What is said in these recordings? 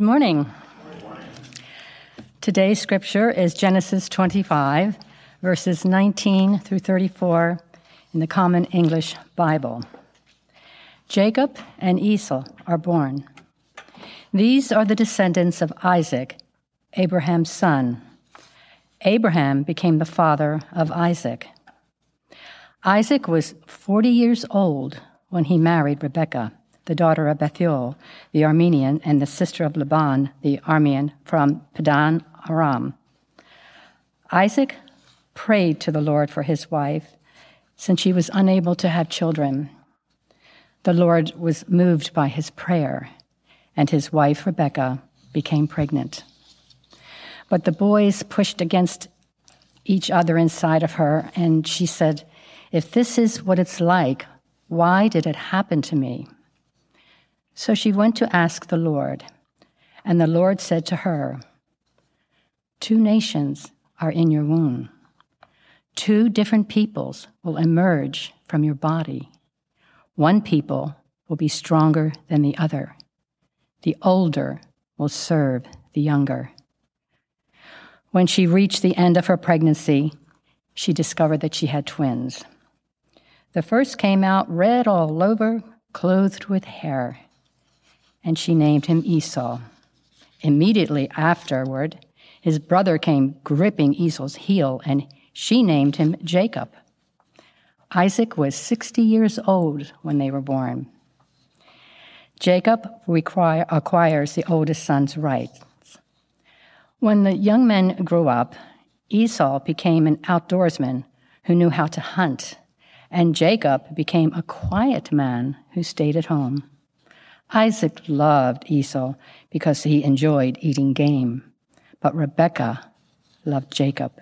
Good morning. Today's scripture is Genesis 25, verses 19 through 34 in the Common English Bible. Jacob and Esau are born. These are the descendants of Isaac, Abraham's son. Abraham became the father of Isaac. Isaac was 40 years old when he married Rebekah the daughter of Bethuel, the Aramean, and the sister of Laban, the Aramean, from Padan Aram. Isaac prayed to the Lord for his wife, since she was unable to have children. The Lord was moved by his prayer, and his wife Rebekah became pregnant. But the boys pushed against each other inside of her, and she said, If this is what it's like, why did it happen to me? So she went to ask the Lord, and the Lord said to her, Two nations are in your womb. Two different peoples will emerge from your body. One people will be stronger than the other. The older will serve the younger. When she reached the end of her pregnancy, she discovered that she had twins. The first came out red all over, clothed with hair and she named him Esau. Immediately afterward, his brother came gripping Esau's heel, and she named him Jacob. Isaac was 60 years old when they were born. Jacob require, acquires the oldest son's rights. When the young men grew up, Esau became an outdoorsman who knew how to hunt, and Jacob became a quiet man who stayed at home. Isaac loved Esau because he enjoyed eating game, but Rebekah loved Jacob.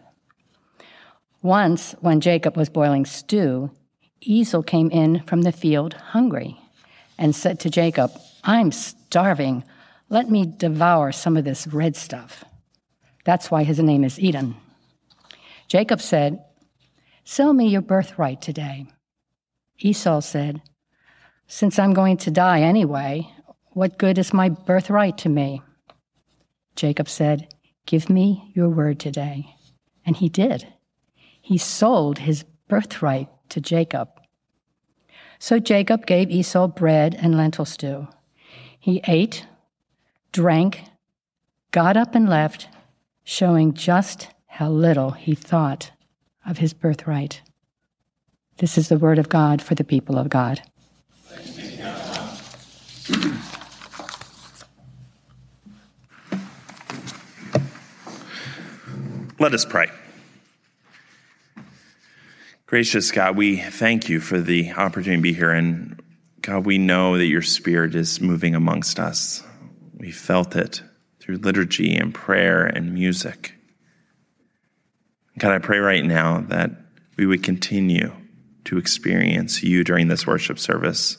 Once, when Jacob was boiling stew, Esau came in from the field hungry and said to Jacob, I'm starving. Let me devour some of this red stuff. That's why his name is Edom. Jacob said, Sell me your birthright today. Esau said, since I'm going to die anyway, what good is my birthright to me? Jacob said, Give me your word today. And he did. He sold his birthright to Jacob. So Jacob gave Esau bread and lentil stew. He ate, drank, got up, and left, showing just how little he thought of his birthright. This is the word of God for the people of God. Let us pray. Gracious God, we thank you for the opportunity to be here. And God, we know that your spirit is moving amongst us. We felt it through liturgy and prayer and music. God, I pray right now that we would continue to experience you during this worship service.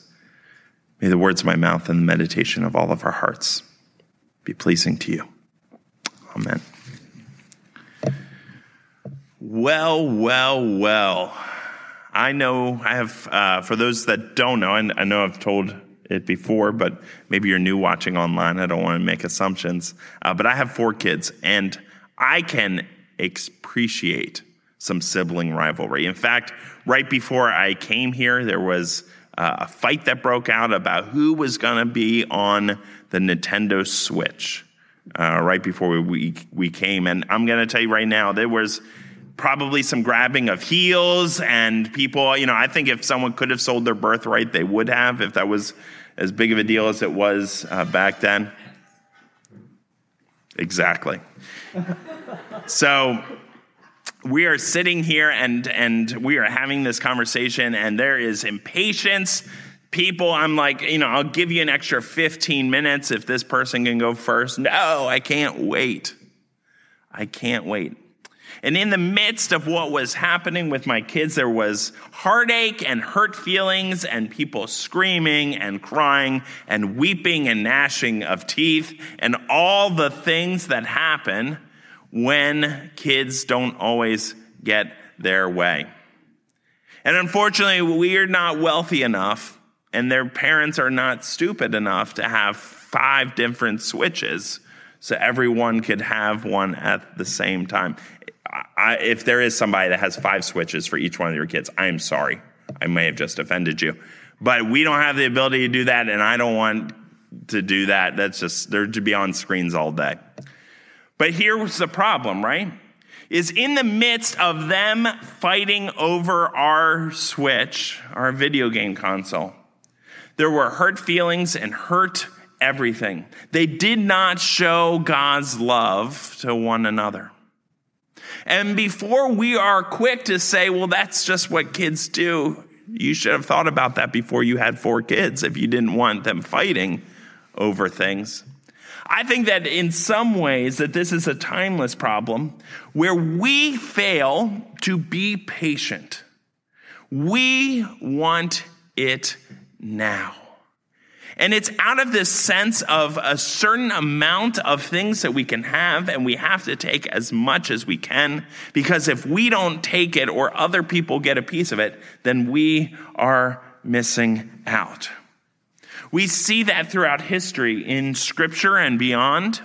May the words of my mouth and the meditation of all of our hearts be pleasing to you. Amen. Well, well, well. I know I have, uh, for those that don't know, and I know I've told it before, but maybe you're new watching online. I don't want to make assumptions. Uh, but I have four kids, and I can appreciate some sibling rivalry. In fact, right before I came here, there was uh, a fight that broke out about who was going to be on the Nintendo Switch uh, right before we, we came. And I'm going to tell you right now, there was probably some grabbing of heels and people, you know, I think if someone could have sold their birthright, they would have, if that was as big of a deal as it was uh, back then. Exactly. so we are sitting here and, and we are having this conversation, and there is impatience People, I'm like, you know, I'll give you an extra 15 minutes if this person can go first. No, I can't wait. I can't wait. And in the midst of what was happening with my kids, there was heartache and hurt feelings and people screaming and crying and weeping and gnashing of teeth and all the things that happen when kids don't always get their way. And unfortunately, we are not wealthy enough and their parents are not stupid enough to have five different switches so everyone could have one at the same time. I, if there is somebody that has five switches for each one of your kids, I'm sorry. I may have just offended you. But we don't have the ability to do that, and I don't want to do that. That's just, they're to be on screens all day. But here's the problem, right? Is in the midst of them fighting over our Switch, our video game console, there were hurt feelings and hurt everything. They did not show God's love to one another. And before we are quick to say, well, that's just what kids do, you should have thought about that before you had four kids if you didn't want them fighting over things. I think that in some ways that this is a timeless problem where we fail to be patient. We want it now. And it's out of this sense of a certain amount of things that we can have, and we have to take as much as we can, because if we don't take it or other people get a piece of it, then we are missing out. We see that throughout history in scripture and beyond.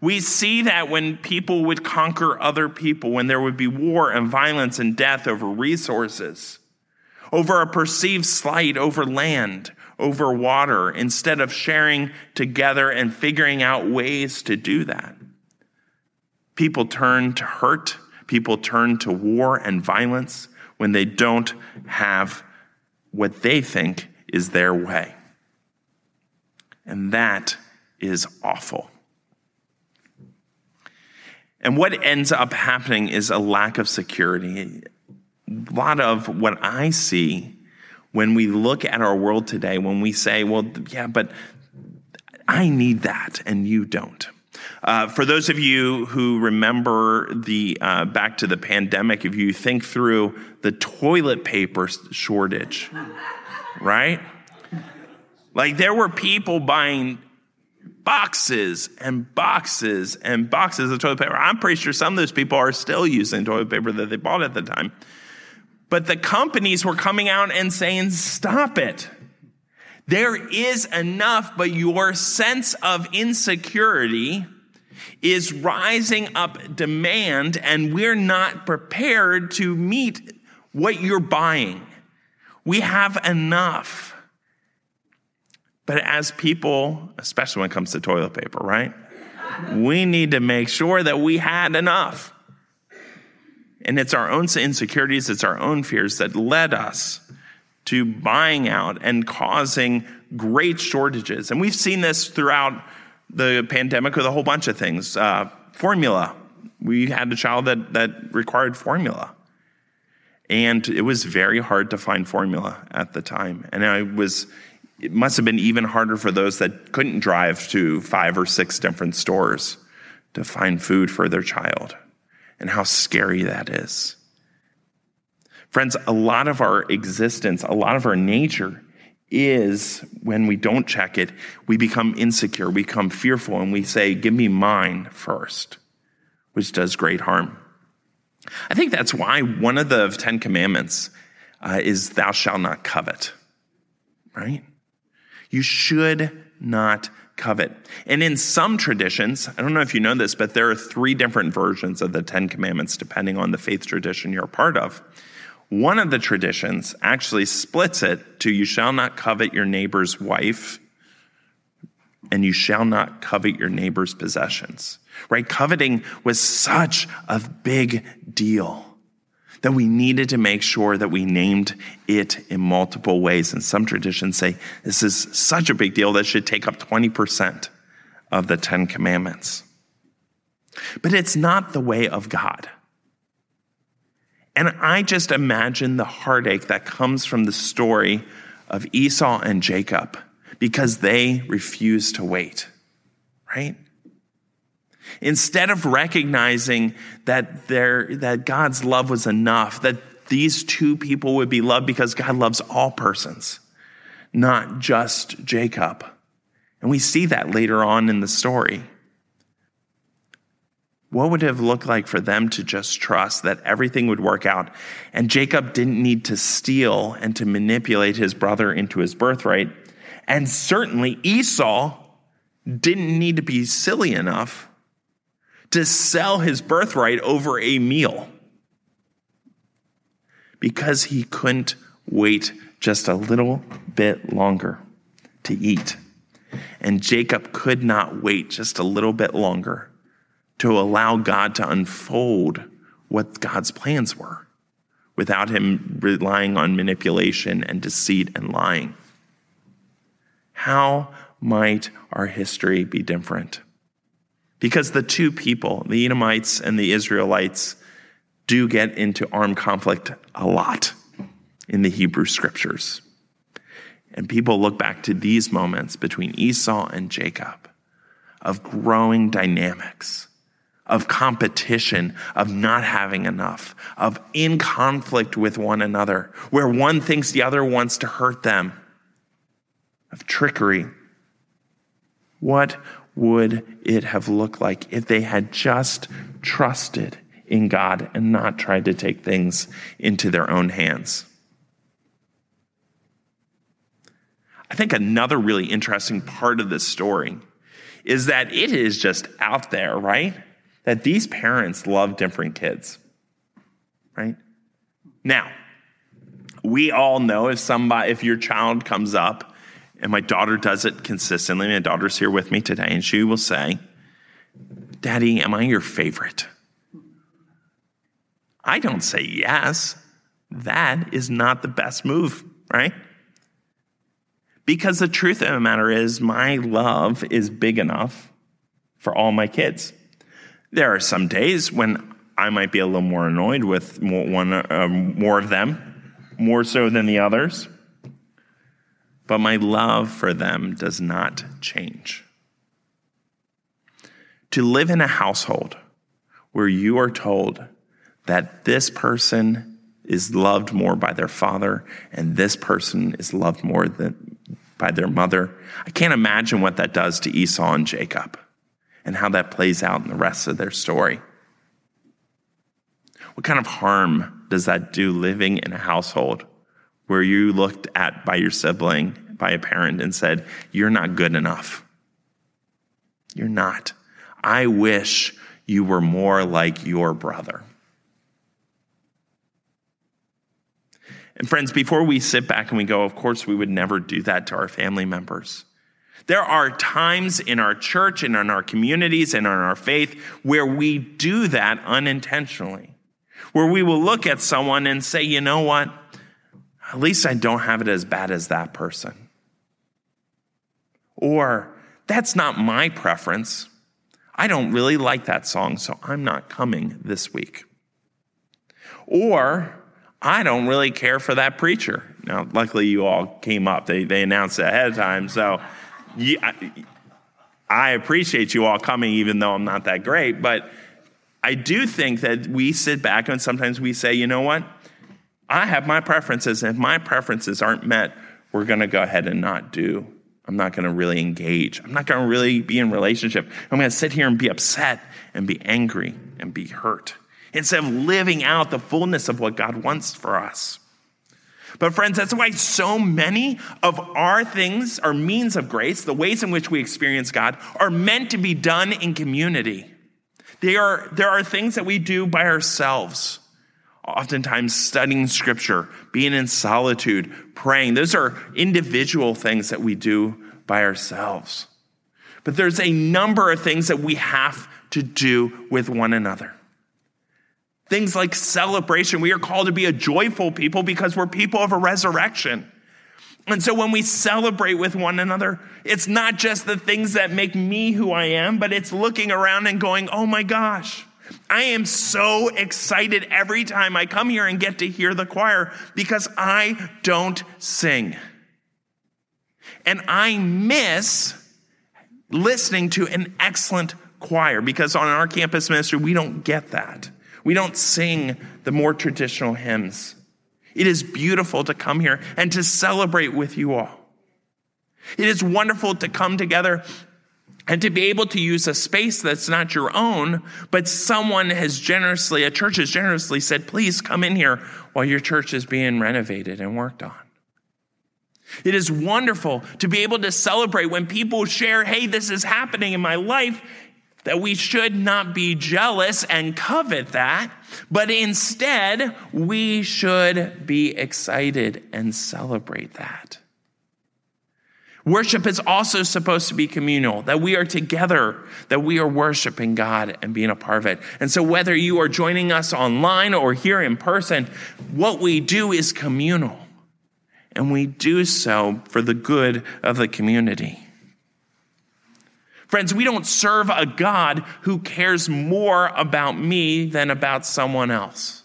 We see that when people would conquer other people, when there would be war and violence and death over resources, over a perceived slight over land, over water instead of sharing together and figuring out ways to do that. People turn to hurt, people turn to war and violence when they don't have what they think is their way. And that is awful. And what ends up happening is a lack of security. A lot of what I see when we look at our world today, when we say, well, yeah, but I need that and you don't. Uh, for those of you who remember the uh, back to the pandemic, if you think through the toilet paper shortage, right? Like there were people buying boxes and boxes and boxes of toilet paper. I'm pretty sure some of those people are still using toilet paper that they bought at the time. But the companies were coming out and saying, stop it. There is enough, but your sense of insecurity is rising up demand, and we're not prepared to meet what you're buying. We have enough. But as people, especially when it comes to toilet paper, right? We need to make sure that we had enough. And it's our own insecurities, it's our own fears that led us to buying out and causing great shortages. And we've seen this throughout the pandemic with a whole bunch of things. Uh, formula. We had a child that, that required formula. And it was very hard to find formula at the time. And I was, it must have been even harder for those that couldn't drive to five or six different stores to find food for their child and how scary that is. Friends, a lot of our existence, a lot of our nature is when we don't check it, we become insecure, we become fearful, and we say, Give me mine first, which does great harm. I think that's why one of the Ten Commandments uh, is, Thou shalt not covet, right? You should not covet. And in some traditions, I don't know if you know this, but there are three different versions of the Ten Commandments depending on the faith tradition you're a part of. One of the traditions actually splits it to you shall not covet your neighbor's wife and you shall not covet your neighbor's possessions. Right? Coveting was such a big deal that we needed to make sure that we named it in multiple ways. And some traditions say this is such a big deal that should take up 20% of the Ten Commandments. But it's not the way of God. And I just imagine the heartache that comes from the story of Esau and Jacob because they refused to wait, right? Instead of recognizing that their, that God's love was enough, that these two people would be loved because God loves all persons, not just Jacob. And we see that later on in the story. What would it have looked like for them to just trust that everything would work out? And Jacob didn't need to steal and to manipulate his brother into his birthright. And certainly Esau didn't need to be silly enough to sell his birthright over a meal because he couldn't wait just a little bit longer to eat. And Jacob could not wait just a little bit longer to allow God to unfold what God's plans were without him relying on manipulation and deceit and lying. How might our history be different? Because the two people, the Edomites and the Israelites, do get into armed conflict a lot in the Hebrew scriptures. And people look back to these moments between Esau and Jacob of growing dynamics of competition, of not having enough, of in conflict with one another, where one thinks the other wants to hurt them, of trickery. What would it have looked like if they had just trusted in God and not tried to take things into their own hands? I think another really interesting part of this story is that it is just out there, right? that these parents love different kids, right? Now, we all know if somebody, if your child comes up, and my daughter does it consistently, my daughter's here with me today, and she will say, Daddy, am I your favorite? I don't say yes. That is not the best move, right? Because the truth of the matter is, my love is big enough for all my kids. There are some days when I might be a little more annoyed with one, uh, more of them, more so than the others. But my love for them does not change. To live in a household where you are told that this person is loved more by their father and this person is loved more than by their mother, I can't imagine what that does to Esau and Jacob and how that plays out in the rest of their story. What kind of harm does that do living in a household where you looked at by your sibling, by a parent, and said, You're not good enough? You're not. I wish you were more like your brother. And friends, before we sit back and we go, of course, we would never do that to our family members. There are times in our church and in our communities and in our faith where we do that unintentionally, where we will look at someone and say, you know what? At least I don't have it as bad as that person. Or, that's not my preference. I don't really like that song, so I'm not coming this week. Or, I don't really care for that preacher. Now, luckily, you all came up. They, they announced it ahead of time, so I appreciate you all coming, even though I'm not that great. But I do think that we sit back and sometimes we say, you know what? I have my preferences. And if my preferences aren't met, we're going to go ahead and not do. I'm not going to really engage. I'm not going to really be in relationship. I'm going to sit here and be upset and be angry and be hurt instead of living out the fullness of what God wants for us. But, friends, that's why so many of our things, our means of grace, the ways in which we experience God, are meant to be done in community. They are, there are things that we do by ourselves. Oftentimes, studying scripture, being in solitude, praying. Those are individual things that we do by ourselves. But there's a number of things that we have to do with one another. Things like celebration. We are called to be a joyful people because we're people of a resurrection. And so when we celebrate with one another, it's not just the things that make me who I am, but it's looking around and going, oh my gosh, I am so excited every time I come here and get to hear the choir because I don't sing. And I miss listening to an excellent choir because on our campus ministry, we don't get that. We don't sing the more traditional hymns. It is beautiful to come here and to celebrate with you all. It is wonderful to come together and to be able to use a space that's not your own, but someone has generously, a church has generously said, please come in here while your church is being renovated and worked on. It is wonderful to be able to celebrate when people share, hey, this is happening in my life, that we should not be jealous and covet that, but instead we should be excited and celebrate that. Worship is also supposed to be communal, that we are together, that we are worshiping God and being a part of it. And so, whether you are joining us online or here in person, what we do is communal and we do so for the good of the community. Friends, we don't serve a God who cares more about me than about someone else.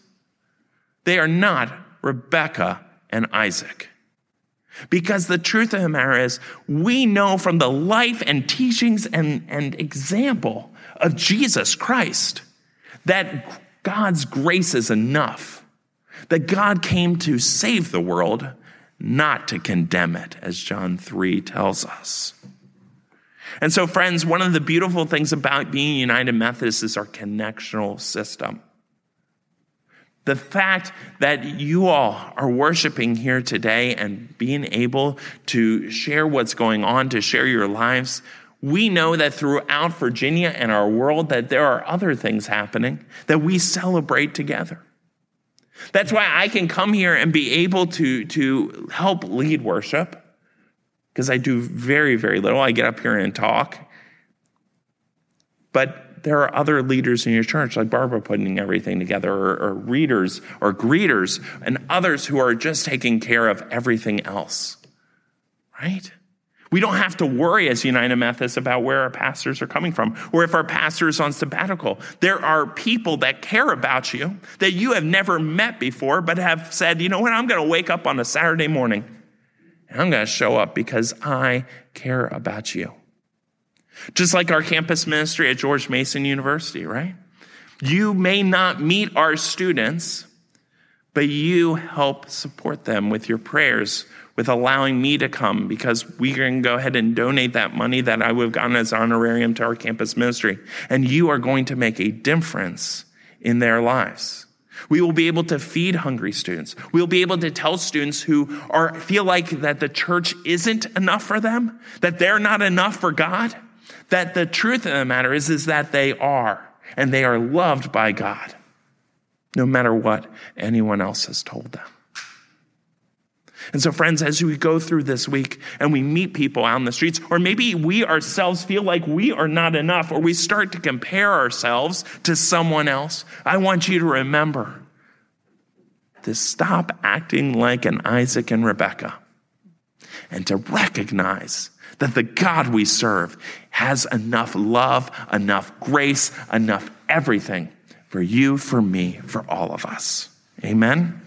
They are not Rebecca and Isaac. Because the truth of the matter is, we know from the life and teachings and, and example of Jesus Christ that God's grace is enough. That God came to save the world not to condemn it, as John 3 tells us. And so, friends, one of the beautiful things about being United Methodist is our connectional system. The fact that you all are worshiping here today and being able to share what's going on, to share your lives, we know that throughout Virginia and our world that there are other things happening that we celebrate together. That's why I can come here and be able to, to help lead worship because I do very, very little. I get up here and talk. But there are other leaders in your church, like Barbara putting everything together, or, or readers, or greeters, and others who are just taking care of everything else. Right? We don't have to worry as United Methodists about where our pastors are coming from or if our pastor is on sabbatical. There are people that care about you that you have never met before, but have said, you know what, I'm going to wake up on a Saturday morning and I'm going to show up because I care about you. Just like our campus ministry at George Mason University, right? You may not meet our students, but you help support them with your prayers with allowing me to come because we can go ahead and donate that money that I would have gotten as honorarium to our campus ministry. And you are going to make a difference in their lives. We will be able to feed hungry students. We'll be able to tell students who are, feel like that the church isn't enough for them, that they're not enough for God, that the truth of the matter is, is that they are, and they are loved by God, no matter what anyone else has told them. And so, friends, as we go through this week and we meet people out in the streets, or maybe we ourselves feel like we are not enough, or we start to compare ourselves to someone else, I want you to remember to stop acting like an Isaac and Rebecca and to recognize that the God we serve has enough love, enough grace, enough everything for you, for me, for all of us. Amen.